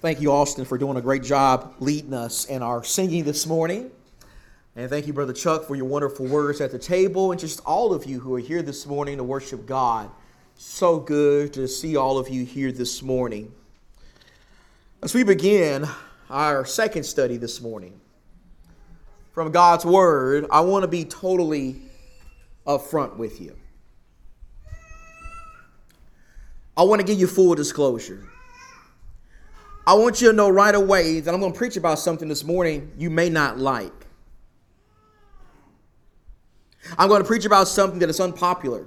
Thank you, Austin, for doing a great job leading us in our singing this morning. And thank you, Brother Chuck, for your wonderful words at the table, and just all of you who are here this morning to worship God. So good to see all of you here this morning. As we begin our second study this morning from God's Word, I want to be totally upfront with you. I want to give you full disclosure. I want you to know right away that I'm going to preach about something this morning you may not like. I'm going to preach about something that is unpopular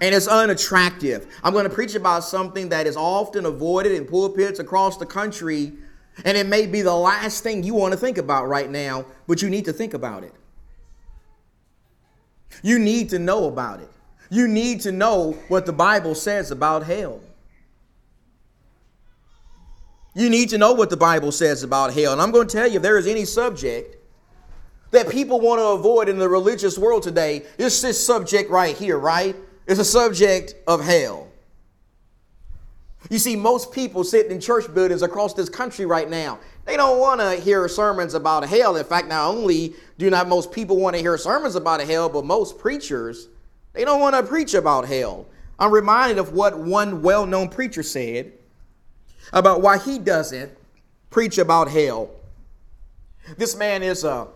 and it's unattractive. I'm going to preach about something that is often avoided in pulpits across the country, and it may be the last thing you want to think about right now, but you need to think about it. You need to know about it. You need to know what the Bible says about hell. You need to know what the Bible says about hell. And I'm going to tell you if there is any subject that people want to avoid in the religious world today, it's this subject right here, right? It's a subject of hell. You see, most people sitting in church buildings across this country right now, they don't want to hear sermons about hell. In fact, not only do not most people want to hear sermons about hell, but most preachers, they don't want to preach about hell. I'm reminded of what one well known preacher said about why he doesn't preach about hell. This man is a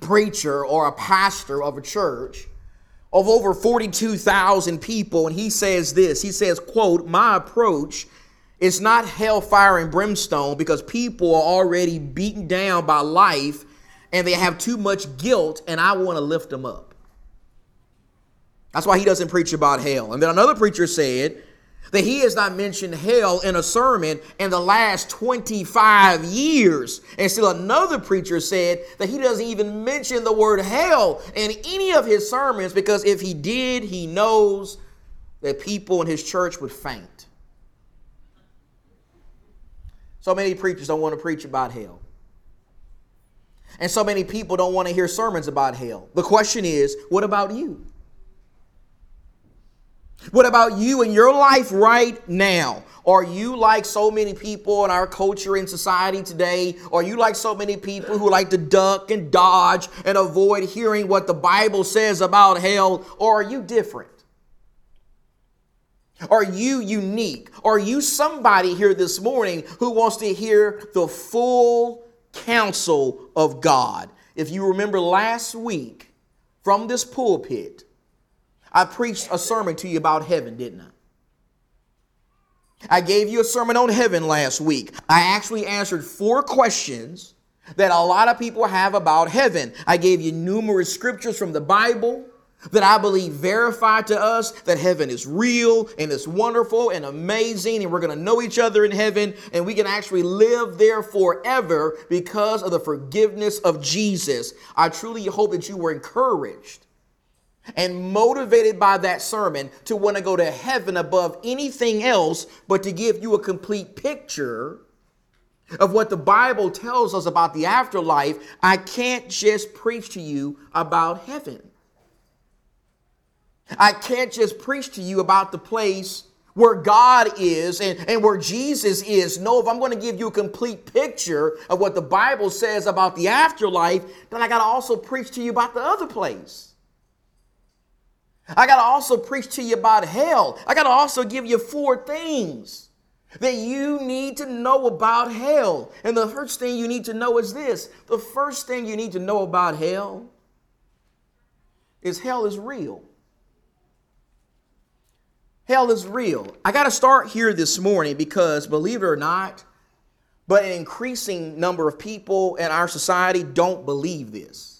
preacher or a pastor of a church of over 42,000 people and he says this. He says quote my approach is not hellfire and brimstone because people are already beaten down by life and they have too much guilt and I want to lift them up. That's why he doesn't preach about hell. And then another preacher said that he has not mentioned hell in a sermon in the last 25 years. And still another preacher said that he doesn't even mention the word hell in any of his sermons because if he did, he knows that people in his church would faint. So many preachers don't want to preach about hell. And so many people don't want to hear sermons about hell. The question is, what about you? What about you and your life right now? Are you like so many people in our culture and society today? Are you like so many people who like to duck and dodge and avoid hearing what the Bible says about hell? Or are you different? Are you unique? Are you somebody here this morning who wants to hear the full counsel of God? If you remember last week from this pulpit, I preached a sermon to you about heaven, didn't I? I gave you a sermon on heaven last week. I actually answered four questions that a lot of people have about heaven. I gave you numerous scriptures from the Bible that I believe verify to us that heaven is real and it's wonderful and amazing, and we're going to know each other in heaven, and we can actually live there forever because of the forgiveness of Jesus. I truly hope that you were encouraged and motivated by that sermon to want to go to heaven above anything else, but to give you a complete picture of what the Bible tells us about the afterlife, I can't just preach to you about heaven. I can't just preach to you about the place where God is and, and where Jesus is. No, if I'm going to give you a complete picture of what the Bible says about the afterlife, then I got to also preach to you about the other place. I got to also preach to you about hell. I got to also give you four things that you need to know about hell. And the first thing you need to know is this the first thing you need to know about hell is hell is real. Hell is real. I got to start here this morning because, believe it or not, but an increasing number of people in our society don't believe this.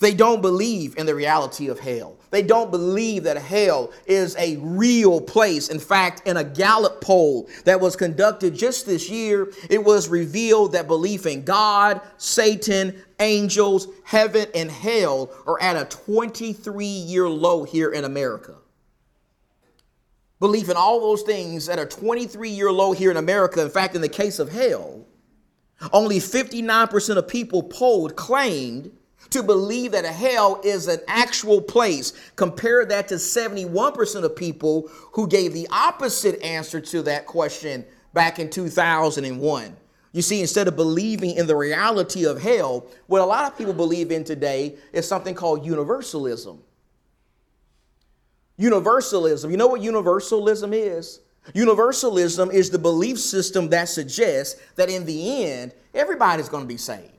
They don't believe in the reality of hell. They don't believe that hell is a real place. In fact, in a Gallup poll that was conducted just this year, it was revealed that belief in God, Satan, angels, heaven, and hell are at a 23 year low here in America. Belief in all those things at a 23 year low here in America. In fact, in the case of hell, only 59% of people polled claimed to believe that a hell is an actual place. Compare that to 71% of people who gave the opposite answer to that question back in 2001. You see, instead of believing in the reality of hell, what a lot of people believe in today is something called universalism. Universalism, you know what universalism is? Universalism is the belief system that suggests that in the end, everybody's going to be saved.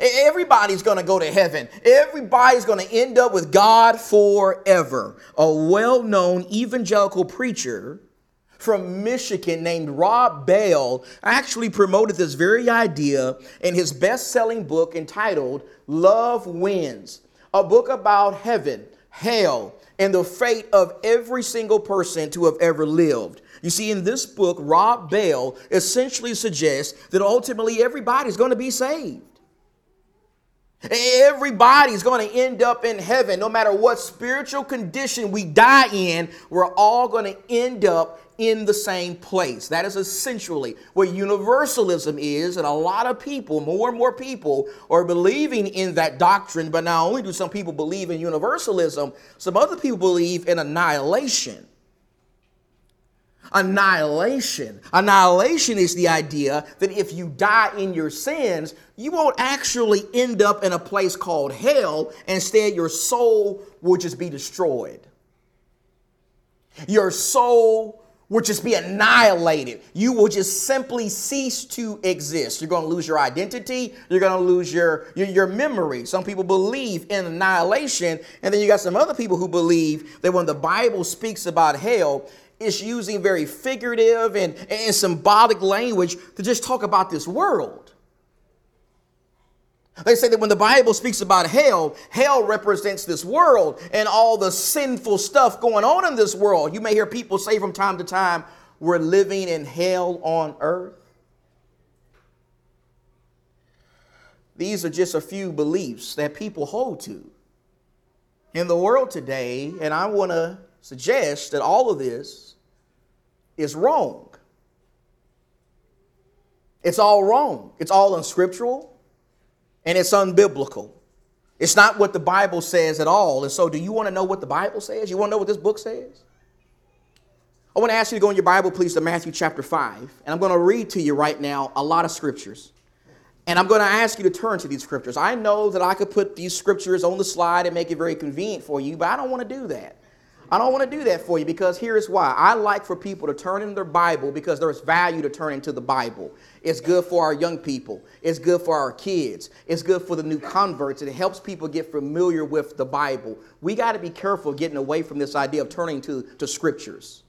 Everybody's going to go to heaven. Everybody's going to end up with God forever. A well known evangelical preacher from Michigan named Rob Bell actually promoted this very idea in his best selling book entitled Love Wins, a book about heaven, hell, and the fate of every single person to have ever lived. You see, in this book, Rob Bell essentially suggests that ultimately everybody's going to be saved. Everybody's going to end up in heaven. No matter what spiritual condition we die in, we're all going to end up in the same place. That is essentially what universalism is. And a lot of people, more and more people, are believing in that doctrine. But not only do some people believe in universalism, some other people believe in annihilation annihilation. Annihilation is the idea that if you die in your sins, you won't actually end up in a place called hell. Instead, your soul will just be destroyed. Your soul will just be annihilated. You will just simply cease to exist. You're going to lose your identity. You're going to lose your, your, your, memory. Some people believe in annihilation. And then you got some other people who believe that when the Bible speaks about hell, it's using very figurative and, and symbolic language to just talk about this world. They say that when the Bible speaks about hell, hell represents this world and all the sinful stuff going on in this world. You may hear people say from time to time, we're living in hell on earth. These are just a few beliefs that people hold to. In the world today, and I want to suggest that all of this is wrong. It's all wrong. It's all unscriptural and it's unbiblical. It's not what the Bible says at all. And so, do you want to know what the Bible says? You want to know what this book says? I want to ask you to go in your Bible, please, to Matthew chapter 5. And I'm going to read to you right now a lot of scriptures. And I'm going to ask you to turn to these scriptures. I know that I could put these scriptures on the slide and make it very convenient for you, but I don't want to do that. I don't want to do that for you because here's why. I like for people to turn in their Bible because there's value to turn into the Bible. It's good for our young people. It's good for our kids. It's good for the new converts. It helps people get familiar with the Bible. We got to be careful getting away from this idea of turning to, to scriptures.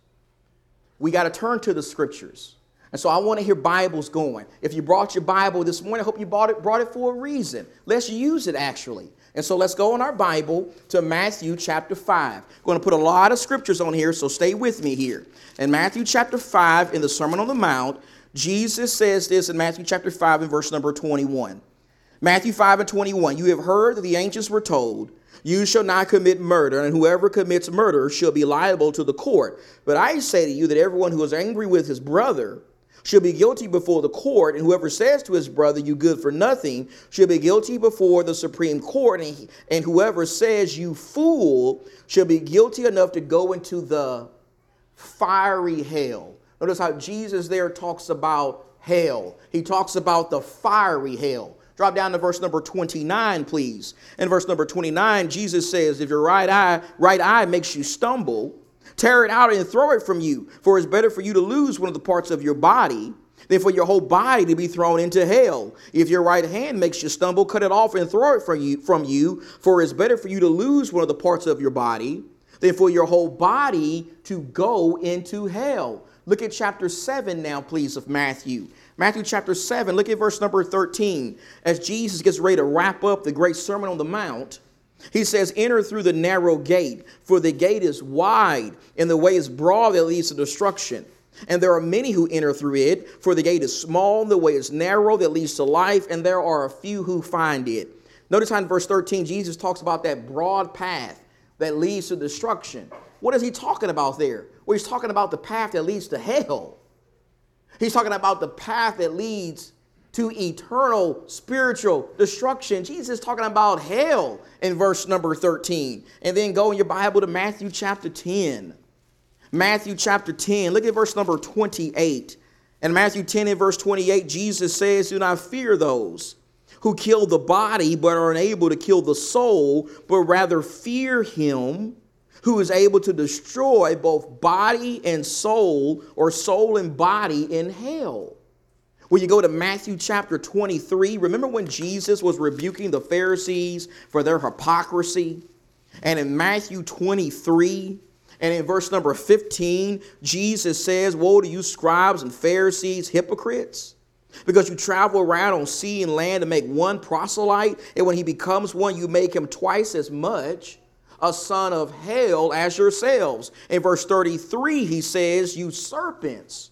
We got to turn to the scriptures. And so I want to hear Bibles going. If you brought your Bible this morning, I hope you brought it, brought it for a reason. Let's use it actually. And so let's go in our Bible to Matthew chapter 5. I'm going to put a lot of scriptures on here, so stay with me here. In Matthew chapter 5, in the Sermon on the Mount, Jesus says this in Matthew chapter 5 and verse number 21. Matthew 5 and 21, you have heard that the ancients were told, You shall not commit murder, and whoever commits murder shall be liable to the court. But I say to you that everyone who is angry with his brother shall be guilty before the court, and whoever says to his brother, You good for nothing, shall be guilty before the Supreme Court, and, he, and whoever says, You fool, shall be guilty enough to go into the fiery hell. Notice how Jesus there talks about hell. He talks about the fiery hell. Drop down to verse number 29, please. In verse number 29, Jesus says, If your right eye, right eye makes you stumble, Tear it out and throw it from you, for it's better for you to lose one of the parts of your body than for your whole body to be thrown into hell. If your right hand makes you stumble, cut it off and throw it from you, from you, for it's better for you to lose one of the parts of your body than for your whole body to go into hell. Look at chapter 7 now, please, of Matthew. Matthew chapter 7, look at verse number 13. As Jesus gets ready to wrap up the great Sermon on the Mount, he says, Enter through the narrow gate, for the gate is wide and the way is broad that leads to destruction. And there are many who enter through it, for the gate is small, and the way is narrow that leads to life, and there are a few who find it. Notice how in verse 13, Jesus talks about that broad path that leads to destruction. What is he talking about there? Well, he's talking about the path that leads to hell. He's talking about the path that leads to eternal spiritual destruction. Jesus is talking about hell in verse number 13. And then go in your Bible to Matthew chapter 10. Matthew chapter 10, look at verse number 28. In Matthew 10 and verse 28, Jesus says, Do not fear those who kill the body but are unable to kill the soul, but rather fear him who is able to destroy both body and soul, or soul and body in hell. When you go to Matthew chapter 23, remember when Jesus was rebuking the Pharisees for their hypocrisy? And in Matthew 23, and in verse number 15, Jesus says, Woe to you, scribes and Pharisees, hypocrites! Because you travel around on sea and land to make one proselyte, and when he becomes one, you make him twice as much a son of hell as yourselves. In verse 33, he says, You serpents,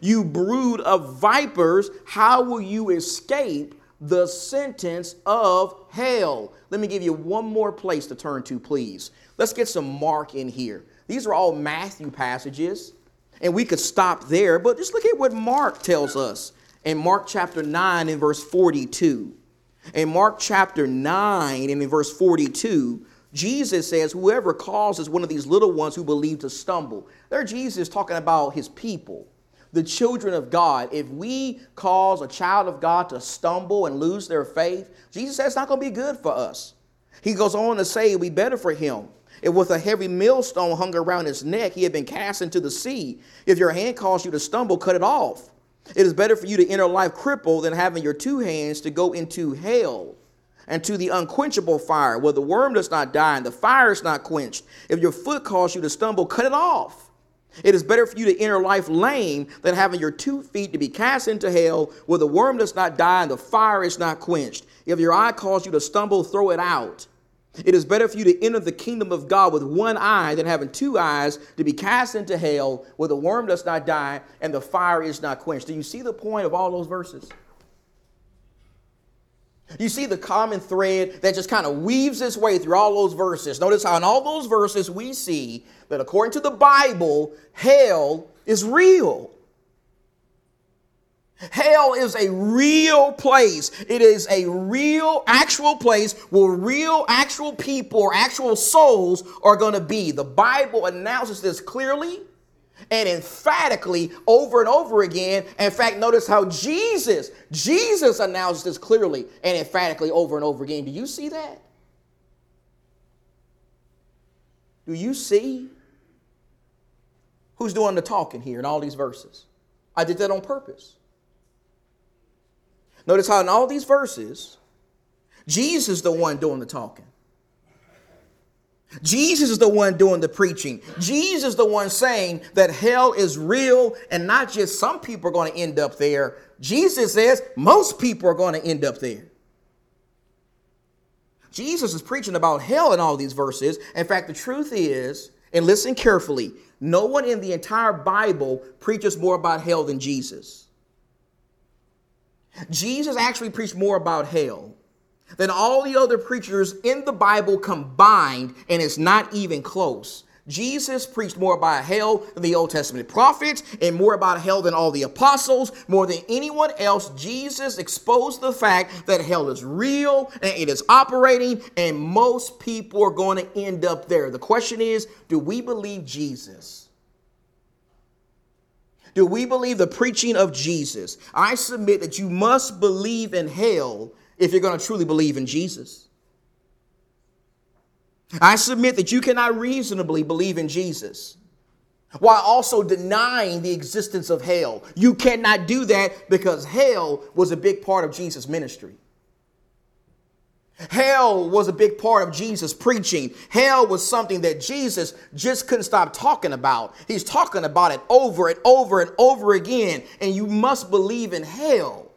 you brood of vipers, how will you escape the sentence of hell? Let me give you one more place to turn to, please. Let's get some Mark in here. These are all Matthew passages, and we could stop there, but just look at what Mark tells us in Mark chapter 9 and verse 42. In Mark chapter 9 and in verse 42, Jesus says, Whoever causes one of these little ones who believe to stumble. There, Jesus talking about his people, the children of God. If we cause a child of God to stumble and lose their faith, Jesus says it's not going to be good for us. He goes on to say it would be better for him if with a heavy millstone hung around his neck he had been cast into the sea. If your hand caused you to stumble, cut it off. It is better for you to enter life crippled than having your two hands to go into hell and to the unquenchable fire, where the worm does not die and the fire is not quenched. If your foot causes you to stumble, cut it off. It is better for you to enter life lame than having your two feet to be cast into hell, where the worm does not die and the fire is not quenched. If your eye causes you to stumble, throw it out. It is better for you to enter the kingdom of God with one eye than having two eyes to be cast into hell, where the worm does not die and the fire is not quenched. Do you see the point of all those verses? You see the common thread that just kind of weaves its way through all those verses. Notice how in all those verses we see that according to the Bible, hell is real. Hell is a real place. It is a real, actual place where real, actual people or actual souls are going to be. The Bible announces this clearly and emphatically over and over again. In fact, notice how Jesus, Jesus announced this clearly and emphatically over and over again. Do you see that? Do you see who's doing the talking here in all these verses? I did that on purpose. Notice how in all these verses, Jesus is the one doing the talking. Jesus is the one doing the preaching. Jesus is the one saying that hell is real and not just some people are going to end up there. Jesus says most people are going to end up there. Jesus is preaching about hell in all these verses. In fact, the truth is, and listen carefully, no one in the entire Bible preaches more about hell than Jesus. Jesus actually preached more about hell than all the other preachers in the Bible combined, and it's not even close. Jesus preached more about hell than the Old Testament prophets and more about hell than all the apostles. More than anyone else, Jesus exposed the fact that hell is real and it is operating, and most people are going to end up there. The question is do we believe Jesus? Do we believe the preaching of Jesus? I submit that you must believe in hell if you're going to truly believe in Jesus. I submit that you cannot reasonably believe in Jesus while also denying the existence of hell. You cannot do that because hell was a big part of Jesus' ministry. Hell was a big part of Jesus' preaching. Hell was something that Jesus just couldn't stop talking about. He's talking about it over and over and over again. And you must believe in hell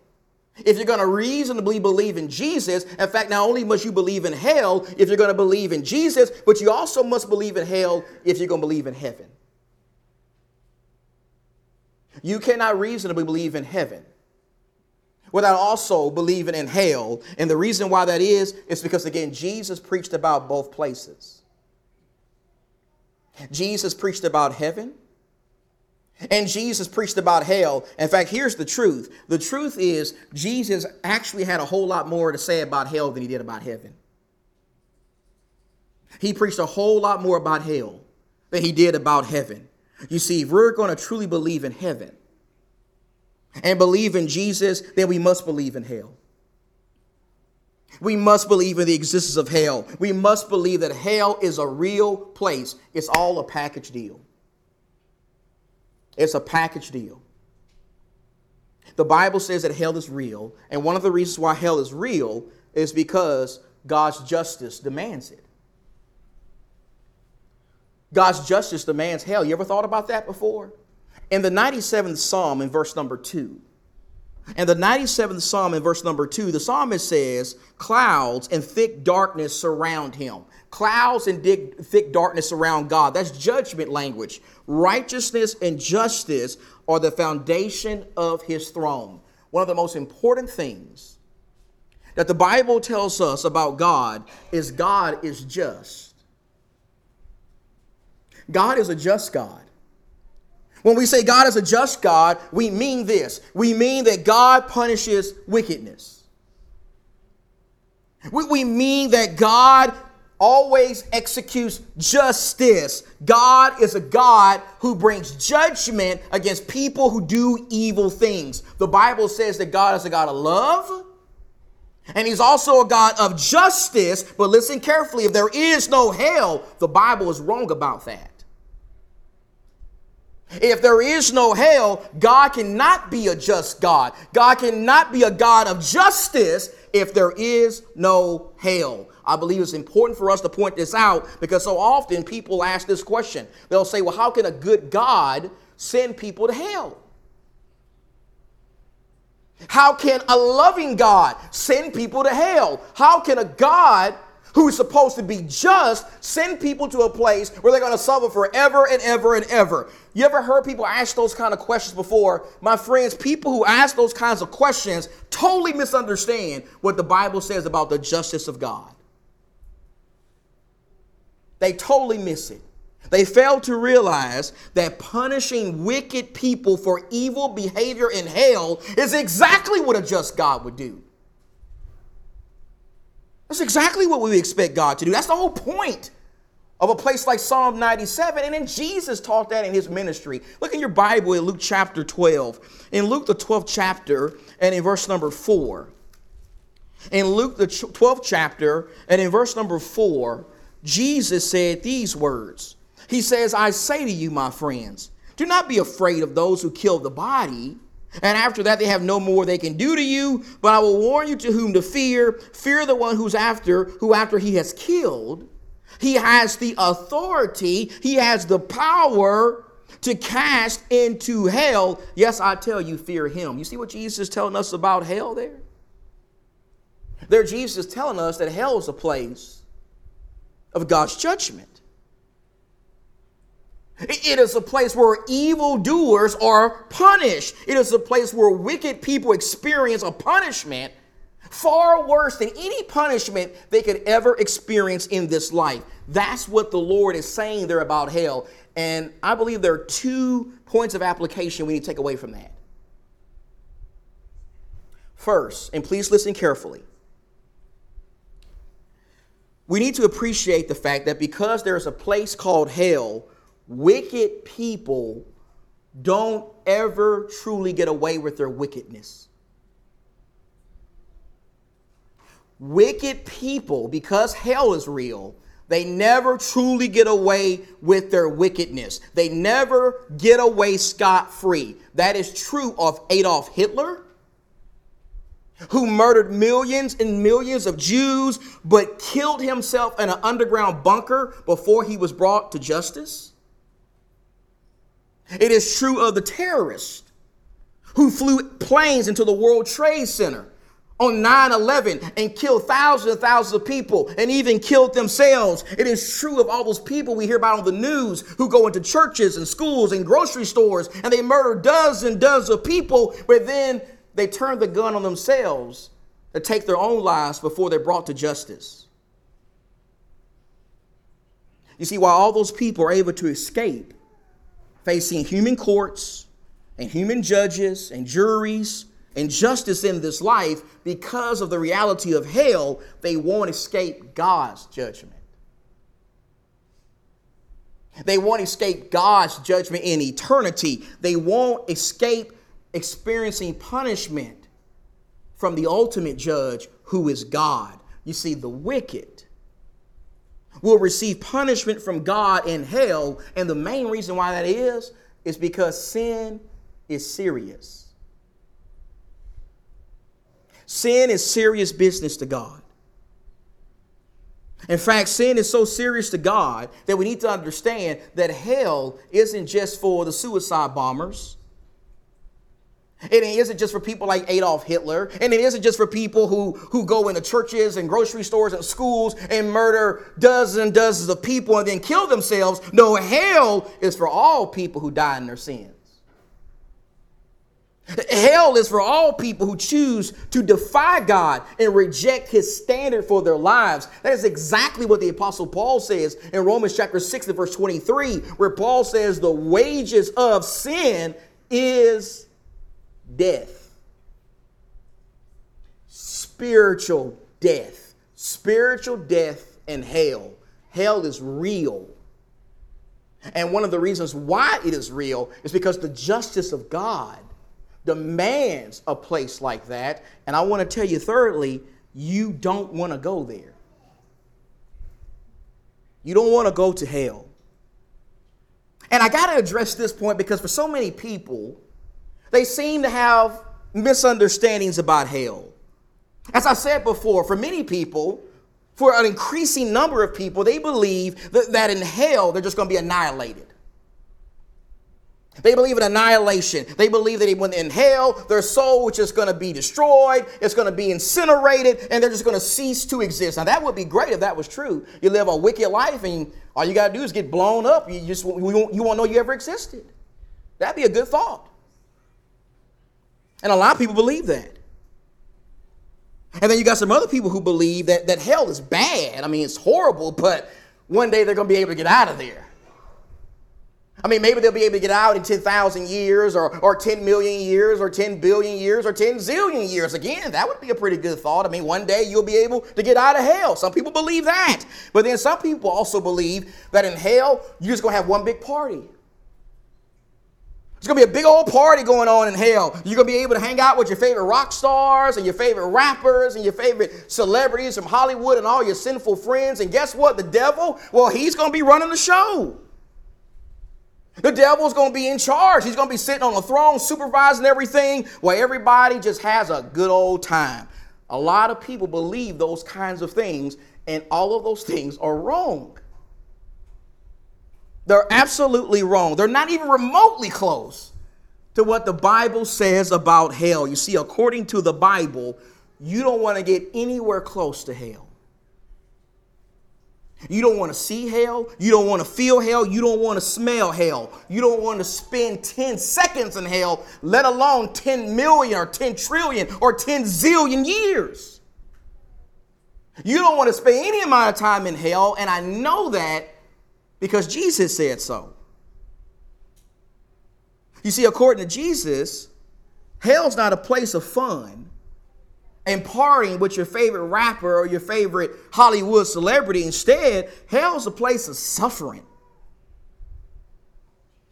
if you're going to reasonably believe in Jesus, in fact, not only must you believe in hell if you're going to believe in Jesus, but you also must believe in hell if you're going to believe in heaven. You cannot reasonably believe in heaven without also believing in hell. And the reason why that is, is because, again, Jesus preached about both places. Jesus preached about heaven, And Jesus preached about hell. In fact, here's the truth the truth is, Jesus actually had a whole lot more to say about hell than he did about heaven. He preached a whole lot more about hell than he did about heaven. You see, if we're going to truly believe in heaven and believe in Jesus, then we must believe in hell. We must believe in the existence of hell. We must believe that hell is a real place. It's all a package deal. It's a package deal. The Bible says that hell is real, and one of the reasons why hell is real is because God's justice demands it. God's justice demands hell. You ever thought about that before? In the 97th Psalm, in verse number 2, and the 97th Psalm, in verse number 2, the psalmist says, Clouds and thick darkness surround him. Clouds and thick darkness surround God. That's judgment language. Righteousness and justice are the foundation of his throne. One of the most important things that the Bible tells us about God is God is just. God is a just God. When we say God is a just God, we mean this. We mean that God punishes wickedness. We mean that God always executes justice. God is a God who brings judgment against people who do evil things. The Bible says that God is a God of love. And he's also a God of justice. But listen carefully if there is no hell, the Bible is wrong about that. If there is no hell, God cannot be a just God. God cannot be a God of justice if there is no hell. I believe it's important for us to point this out because so often people ask this question. They'll say, Well, how can a good God send people to hell? How can a loving God send people to hell? How can a God who is supposed to be just, send people to a place where they're going to suffer forever and ever and ever. You ever heard people ask those kind of questions before? My friends, people who ask those kinds of questions totally misunderstand what the Bible says about the justice of God. They totally miss it. They fail to realize that punishing wicked people for evil behavior in hell is exactly what a just God would do. That's exactly what we expect God to do. That's the whole point of a place like Psalm 97. And then Jesus taught that in his ministry. Look in your Bible in Luke chapter 12. In Luke, the 12th chapter, and in verse number 4. In Luke, the 12th chapter, and in verse number 4, Jesus said these words He says, I say to you, my friends, do not be afraid of those who kill the body and after that, they have no more they can do to you. But I will warn you to whom to fear. Fear the one who's after, who after he has killed, he has the authority, he has the power to cast into hell. Yes, I tell you, fear him. You see what Jesus is telling us about hell there? There, Jesus is telling us that hell is a place of God's judgment. It is a place where evildoers are punished. It is a place where wicked people experience a punishment far worse than any punishment they could ever experience in this life. That's what the Lord is saying there about hell. And I believe there are two points of application we need to take away from that. First, and please listen carefully, we need to appreciate the fact that because there is a place called hell, wicked people don't ever truly get away with their wickedness. Wicked people, because hell is real, they never truly get away with their wickedness. They never get away scot free. That is true of Adolf Hitler, who murdered millions and millions of Jews, but killed himself in an underground bunker before he was brought to justice. It is true of the terrorists who flew planes into the World Trade Center on 9 11 and killed thousands and thousands of people and even killed themselves. It is true of all those people we hear about on the news who go into churches and schools and grocery stores and they murder dozens and dozens of people, but then they turn the gun on themselves to take their own lives before they're brought to justice. You see, while all those people are able to escape, facing human courts and human judges and juries and justice in this life because of the reality of hell, they won't escape God's judgment. They won't escape God's judgment in eternity. They won't escape experiencing punishment from the ultimate judge who is God. You see, the wicked will receive punishment from God in hell. And the main reason why that is, is because sin is serious. Sin is serious business to God. In fact, sin is so serious to God that we need to understand that hell isn't just for the suicide bombers. And it isn't just for people like Adolf Hitler, and it isn't just for people who, who go into churches and grocery stores and schools and murder dozens and dozens of people and then kill themselves. No, hell is for all people who die in their sins. Hell is for all people who choose to defy God and reject his standard for their lives. That is exactly what the Apostle Paul says in Romans chapter 6 and verse 23, where Paul says, The wages of sin is death. Spiritual death. Spiritual death and hell. Hell is real. And one of the reasons why it is real is because the justice of God demands a place like that. And I want to tell you, thirdly, you don't want to go there. You don't want to go to hell. And I got to address this point because for so many people, they seem to have misunderstandings about hell. As I said before, for many people, for an increasing number of people, they believe that, that in hell they're just going to be annihilated. They believe in annihilation. They believe that when in hell, their soul is just going to be destroyed, it's going to be incinerated, and they're just going to cease to exist. Now, that would be great if that was true. You live a wicked life, and all you got to do is get blown up. You just you won't, you won't know you ever existed. That'd be a good thought. And a lot of people believe that. And then you got some other people who believe that, that hell is bad. I mean, it's horrible, but one day they're going to be able to get out of there. I mean, maybe they'll be able to get out in 10,000 years or, or 10 million years or 10 billion years or 10 zillion years. Again, that would be a pretty good thought. I mean, one day you'll be able to get out of hell. Some people believe that. But then some people also believe that in hell, you're just going to have one big party. Going to be a big old party going on in hell. You're to be able to hang out with your favorite rock stars and your favorite rappers and your favorite celebrities from Hollywood and all your sinful friends. And guess what? The devil, well, he's to be running the show. The devil's to be in charge. He's to be sitting on a throne supervising everything while everybody just has a good old time. A lot of people believe those kinds of things, and all of those things are wrong. They're absolutely wrong. They're not even remotely close to what the Bible says about hell. You see, according to the Bible, you don't want to get anywhere close to hell. You don't want to see hell. You don't want to feel hell. You don't want to smell hell. You don't want to spend 10 seconds in hell, let alone 10 million or 10 trillion or 10 zillion years. You don't want to spend any amount of time in hell, and I know that because Jesus said so. You see, according to Jesus, hell's not a place of fun and partying with your favorite rapper or your favorite Hollywood celebrity. Instead, hell's a place of suffering.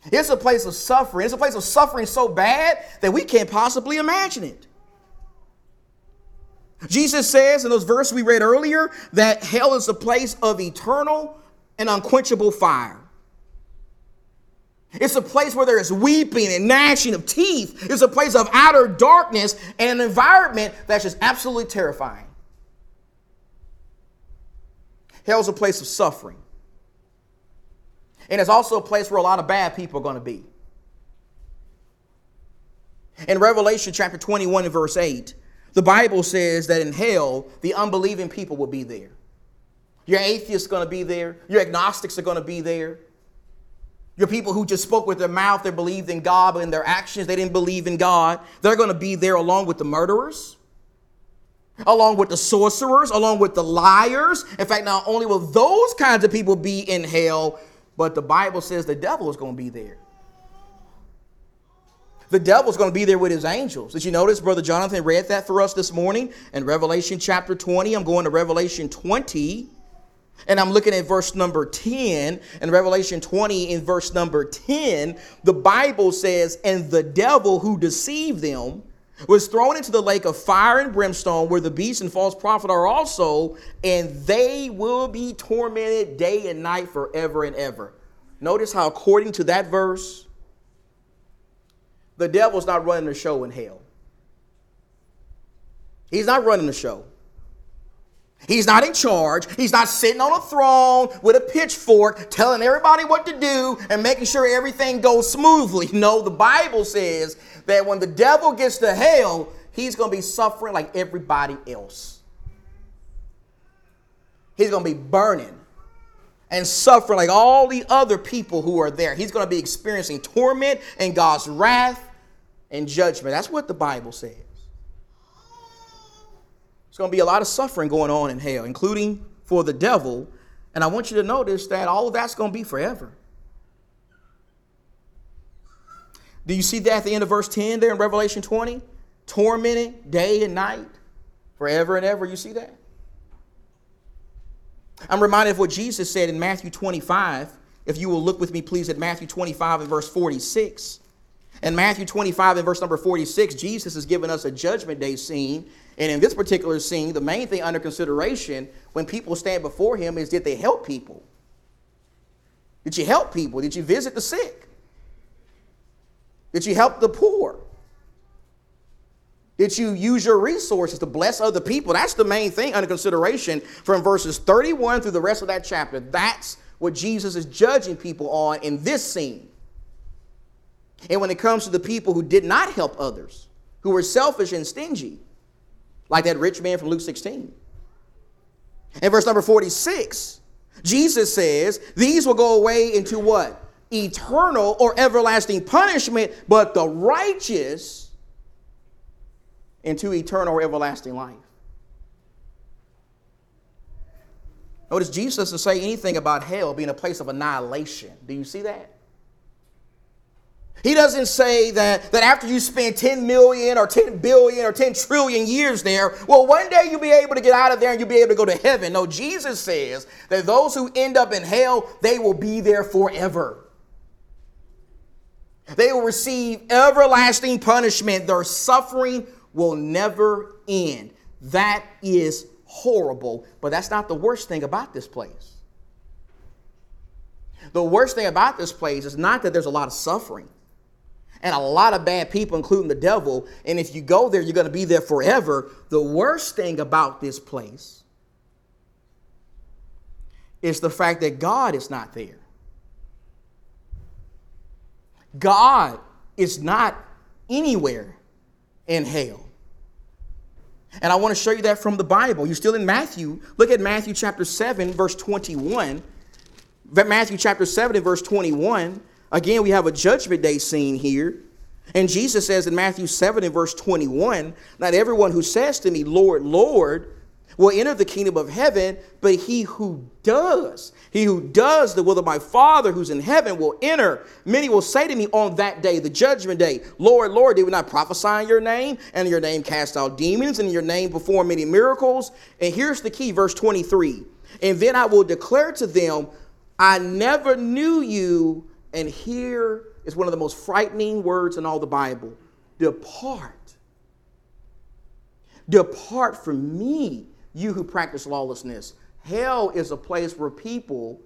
It's a place of suffering. It's a place of suffering so bad that we can't possibly imagine it. Jesus says in those verses we read earlier that hell is a place of eternal and unquenchable fire. It's a place where there is weeping and gnashing of teeth. It's a place of outer darkness and an environment that's just absolutely terrifying. Hell's a place of suffering. And it's also a place where a lot of bad people are going to be. In Revelation chapter 21 and verse 8, the Bible says that in hell, the unbelieving people will be there. Your atheists are going to be there. Your agnostics are going to be there. Your people who just spoke with their mouth, they believed in God, but in their actions, they didn't believe in God. They're going to be there along with the murderers, along with the sorcerers, along with the liars. In fact, not only will those kinds of people be in hell, but the Bible says the devil is going to be there. The devil's going to be there with his angels. Did you notice Brother Jonathan read that for us this morning in Revelation chapter 20? I'm going to Revelation 20 and I'm looking at verse number 10 in Revelation 20 in verse number 10. The Bible says, And the devil who deceived them was thrown into the lake of fire and brimstone where the beast and false prophet are also, and they will be tormented day and night forever and ever. Notice how, according to that verse, the devil's not running the show in hell. He's not running the show. He's not in charge. He's not sitting on a throne with a pitchfork telling everybody what to do and making sure everything goes smoothly. No, the Bible says that when the devil gets to hell, he's going to be suffering like everybody else. He's going to be burning and suffering like all the other people who are there. He's going to be experiencing torment and God's wrath and judgment. That's what the Bible says. There's going to be a lot of suffering going on in hell, including for the devil. And I want you to notice that all of that's going to be forever. Do you see that at the end of verse 10 there in Revelation 20? Tormented day and night, forever and ever. You see that? I'm reminded of what Jesus said in Matthew 25. If you will look with me, please, at Matthew 25 and verse 46. In Matthew 25 and verse number 46, Jesus has given us a judgment day scene and in this particular scene, the main thing under consideration when people stand before him is did they help people? Did you help people? Did you visit the sick? Did you help the poor? Did you use your resources to bless other people? That's the main thing under consideration from verses 31 through the rest of that chapter. That's what Jesus is judging people on in this scene. And when it comes to the people who did not help others, who were selfish and stingy, like that rich man from Luke 16. In verse number 46, Jesus says, These will go away into what? Eternal or everlasting punishment, but the righteous into eternal or everlasting life. Notice Jesus doesn't say anything about hell being a place of annihilation. Do you see that? He doesn't say that, that after you spend 10 million or 10 billion or 10 trillion years there, well, one day you'll be able to get out of there and you'll be able to go to heaven. No, Jesus says that those who end up in hell, they will be there forever. They will receive everlasting punishment. Their suffering will never end. That is horrible, but that's not the worst thing about this place. The worst thing about this place is not that there's a lot of suffering and a lot of bad people, including the devil. And if you go there, you're going to be there forever. The worst thing about this place is the fact that God is not there. God is not anywhere in hell. And I want to show you that from the Bible. You're still in Matthew. Look at Matthew chapter 7, verse 21. Matthew chapter 7 and verse 21. Again, we have a judgment day scene here. And Jesus says in Matthew 7 and verse 21 Not everyone who says to me, Lord, Lord, will enter the kingdom of heaven, but he who does, he who does the will of my Father who's in heaven will enter. Many will say to me on that day, the judgment day, Lord, Lord, did we not prophesy in your name, and in your name cast out demons, and in your name perform many miracles? And here's the key, verse 23 And then I will declare to them, I never knew you and here is one of the most frightening words in all the Bible Depart. Depart from me, you who practice lawlessness. Hell is a place where people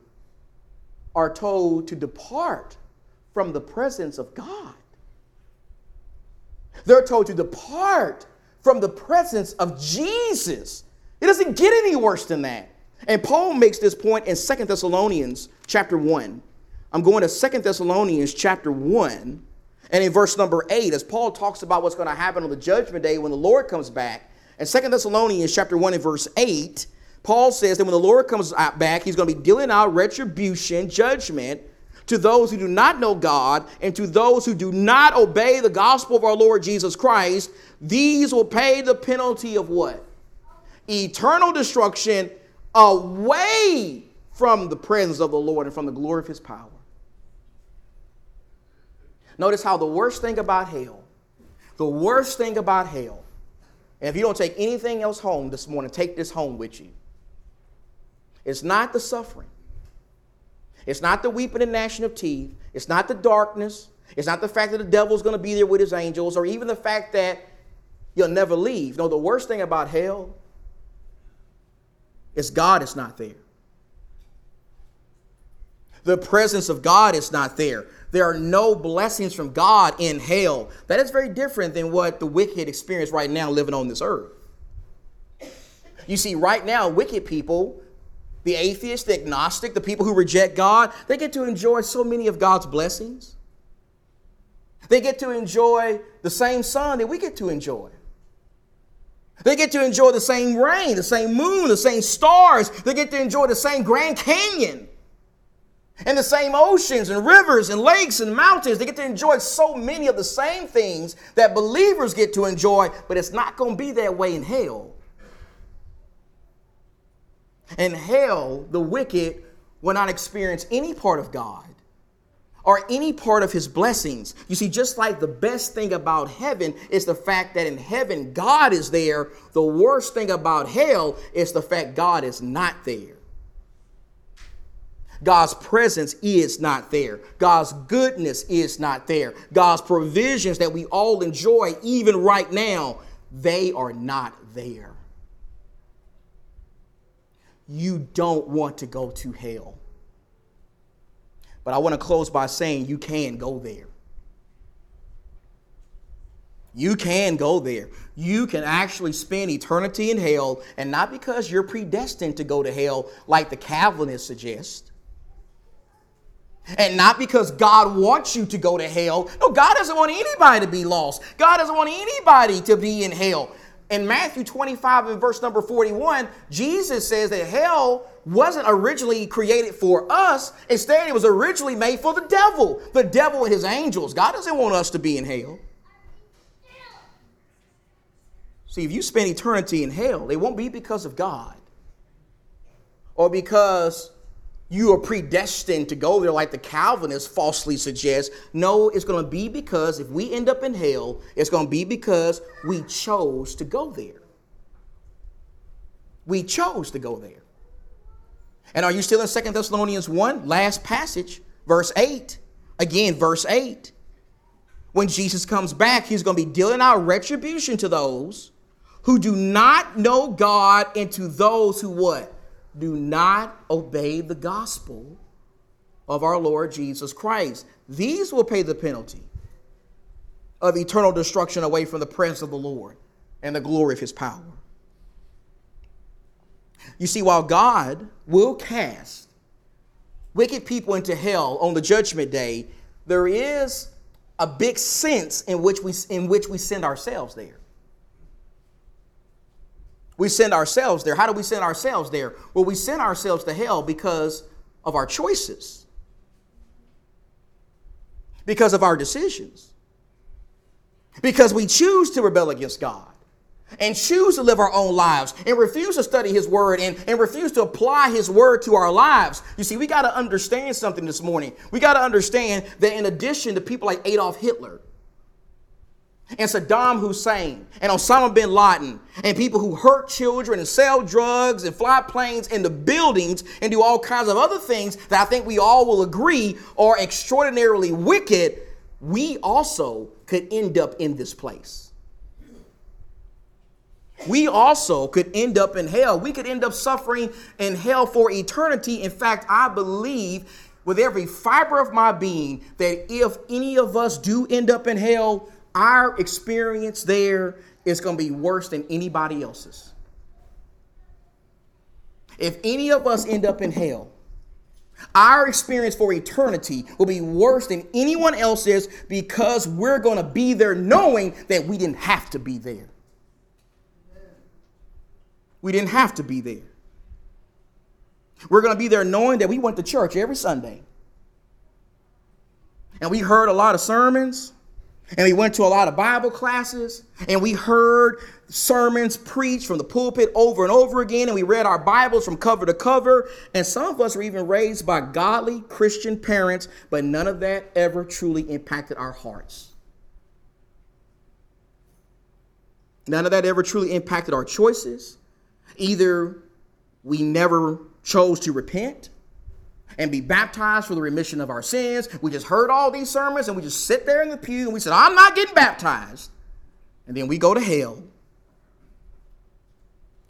are told to depart from the presence of God. They're told to depart from the presence of Jesus. It doesn't get any worse than that. And Paul makes this point in Second Thessalonians chapter 1. I'm going to Second Thessalonians chapter 1 and in verse number 8 as Paul talks about what's going to happen on the judgment day when the Lord comes back. In Second Thessalonians chapter 1 and verse 8, Paul says that when the Lord comes back, he's going to be dealing out retribution, judgment to those who do not know God and to those who do not obey the gospel of our Lord Jesus Christ. These will pay the penalty of what? Eternal destruction away from the presence of the Lord and from the glory of his power. Notice how the worst thing about hell, the worst thing about hell, and if you don't take anything else home this morning, take this home with you. It's not the suffering. It's not the weeping and gnashing of teeth. It's not the darkness. It's not the fact that the devil's going to be there with his angels, or even the fact that you'll never leave. No, the worst thing about hell is God is not there. The presence of God is not there. There are no blessings from God in hell. That is very different than what the wicked experience right now living on this earth. You see, right now, wicked people, the atheist, the agnostic, the people who reject God, they get to enjoy so many of God's blessings. They get to enjoy the same sun that we get to enjoy. They get to enjoy the same rain, the same moon, the same stars. They get to enjoy the same Grand Canyon and the same oceans and rivers and lakes and mountains. They get to enjoy so many of the same things that believers get to enjoy, but it's not going to be that way in hell. In hell, the wicked will not experience any part of God or any part of his blessings. You see, just like the best thing about heaven is the fact that in heaven God is there, the worst thing about hell is the fact God is not there. God's presence is not there. God's goodness is not there. God's provisions that we all enjoy, even right now, they are not there. You don't want to go to hell. But I want to close by saying you can go there. You can go there. You can actually spend eternity in hell, and not because you're predestined to go to hell, like the Calvinists suggest. And not because God wants you to go to hell. No, God doesn't want anybody to be lost. God doesn't want anybody to be in hell in Matthew 25 and verse number 41, Jesus says that hell wasn't originally created for us. Instead, it was originally made for the devil, the devil and his angels. God doesn't want us to be in hell. See, if you spend eternity in hell, it won't be because of God or because you are predestined to go there like the Calvinists falsely suggest. No, it's going to be because if we end up in hell, it's going to be because we chose to go there. We chose to go there. And are you still in Second Thessalonians 1? Last passage, verse 8. Again, verse 8. When Jesus comes back, he's going to be dealing out retribution to those who do not know God and to those who what? Do not obey the gospel of our Lord Jesus Christ. These will pay the penalty of eternal destruction away from the presence of the Lord and the glory of his power. You see, while God will cast wicked people into hell on the judgment day, there is a big sense in which we, in which we send ourselves there. We send ourselves there. How do we send ourselves there? Well, we send ourselves to hell because of our choices, because of our decisions, because we choose to rebel against God and choose to live our own lives and refuse to study His Word and, and refuse to apply His Word to our lives. You see, we got to understand something this morning. We got to understand that in addition to people like Adolf Hitler, and Saddam Hussein and Osama bin Laden and people who hurt children and sell drugs and fly planes into buildings and do all kinds of other things that I think we all will agree are extraordinarily wicked, we also could end up in this place. We also could end up in hell. We could end up suffering in hell for eternity. In fact, I believe with every fiber of my being that if any of us do end up in hell, our experience there is going to be worse than anybody else's. If any of us end up in hell, our experience for eternity will be worse than anyone else's because we're going to be there knowing that we didn't have to be there. We didn't have to be there. We're going to be there knowing that we went to church every Sunday. And we heard a lot of sermons And we went to a lot of Bible classes and we heard sermons preached from the pulpit over and over again. And we read our Bibles from cover to cover. And some of us were even raised by godly Christian parents, but none of that ever truly impacted our hearts. None of that ever truly impacted our choices. Either we never chose to repent and be baptized for the remission of our sins. We just heard all these sermons and we just sit there in the pew and we said, I'm not getting baptized. And then we go to hell.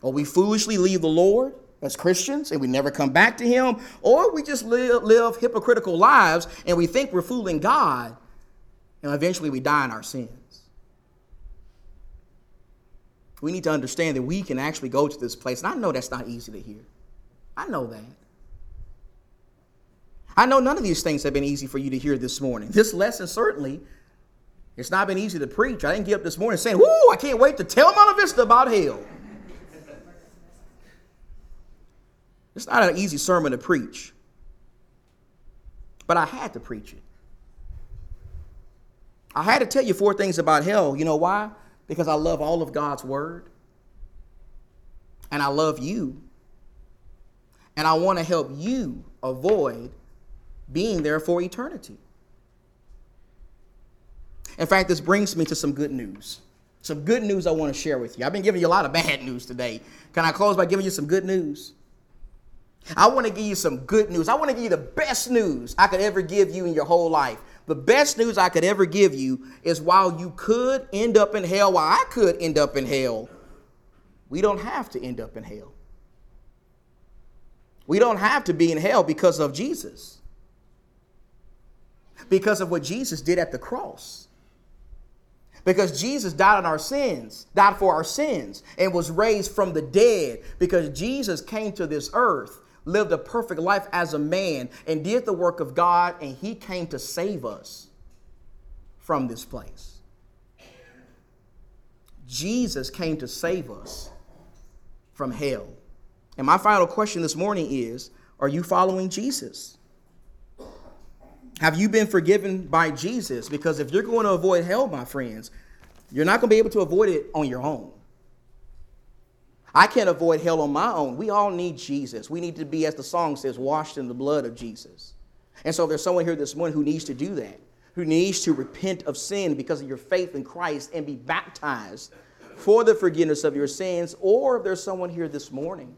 Or we foolishly leave the Lord as Christians and we never come back to Him. Or we just live, live hypocritical lives and we think we're fooling God. And eventually we die in our sins. We need to understand that we can actually go to this place. And I know that's not easy to hear. I know that. I know none of these things have been easy for you to hear this morning. This lesson certainly, it's not been easy to preach. I didn't get up this morning saying, Whoo, I can't wait to tell Monte Vista about hell. It's not an easy sermon to preach. But I had to preach it. I had to tell you four things about hell. You know why? Because I love all of God's word. And I love you. And I want to help you avoid being there for eternity. In fact, this brings me to some good news. Some good news I want to share with you. I've been giving you a lot of bad news today. Can I close by giving you some good news? I want to give you some good news. I want to give you the best news I could ever give you in your whole life. The best news I could ever give you is while you could end up in hell, while I could end up in hell, we don't have to end up in hell. We don't have to be in hell because of Jesus because of what Jesus did at the cross. Because Jesus died on our sins, died for our sins, and was raised from the dead. Because Jesus came to this earth, lived a perfect life as a man, and did the work of God, and he came to save us from this place. Jesus came to save us from hell. And my final question this morning is Are you following Jesus? Have you been forgiven by Jesus? Because if you're going to avoid hell, my friends, you're not going to be able to avoid it on your own. I can't avoid hell on my own. We all need Jesus. We need to be, as the song says, washed in the blood of Jesus. And so if there's someone here this morning who needs to do that, who needs to repent of sin because of your faith in Christ and be baptized for the forgiveness of your sins. Or if there's someone here this morning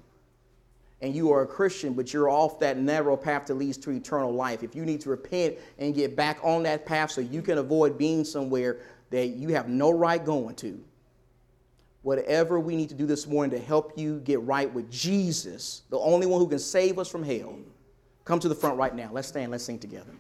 and you are a Christian, but you're off that narrow path that leads to eternal life, if you need to repent and get back on that path so you can avoid being somewhere that you have no right going to, whatever we need to do this morning to help you get right with Jesus, the only one who can save us from hell, come to the front right now. Let's stand, let's sing together.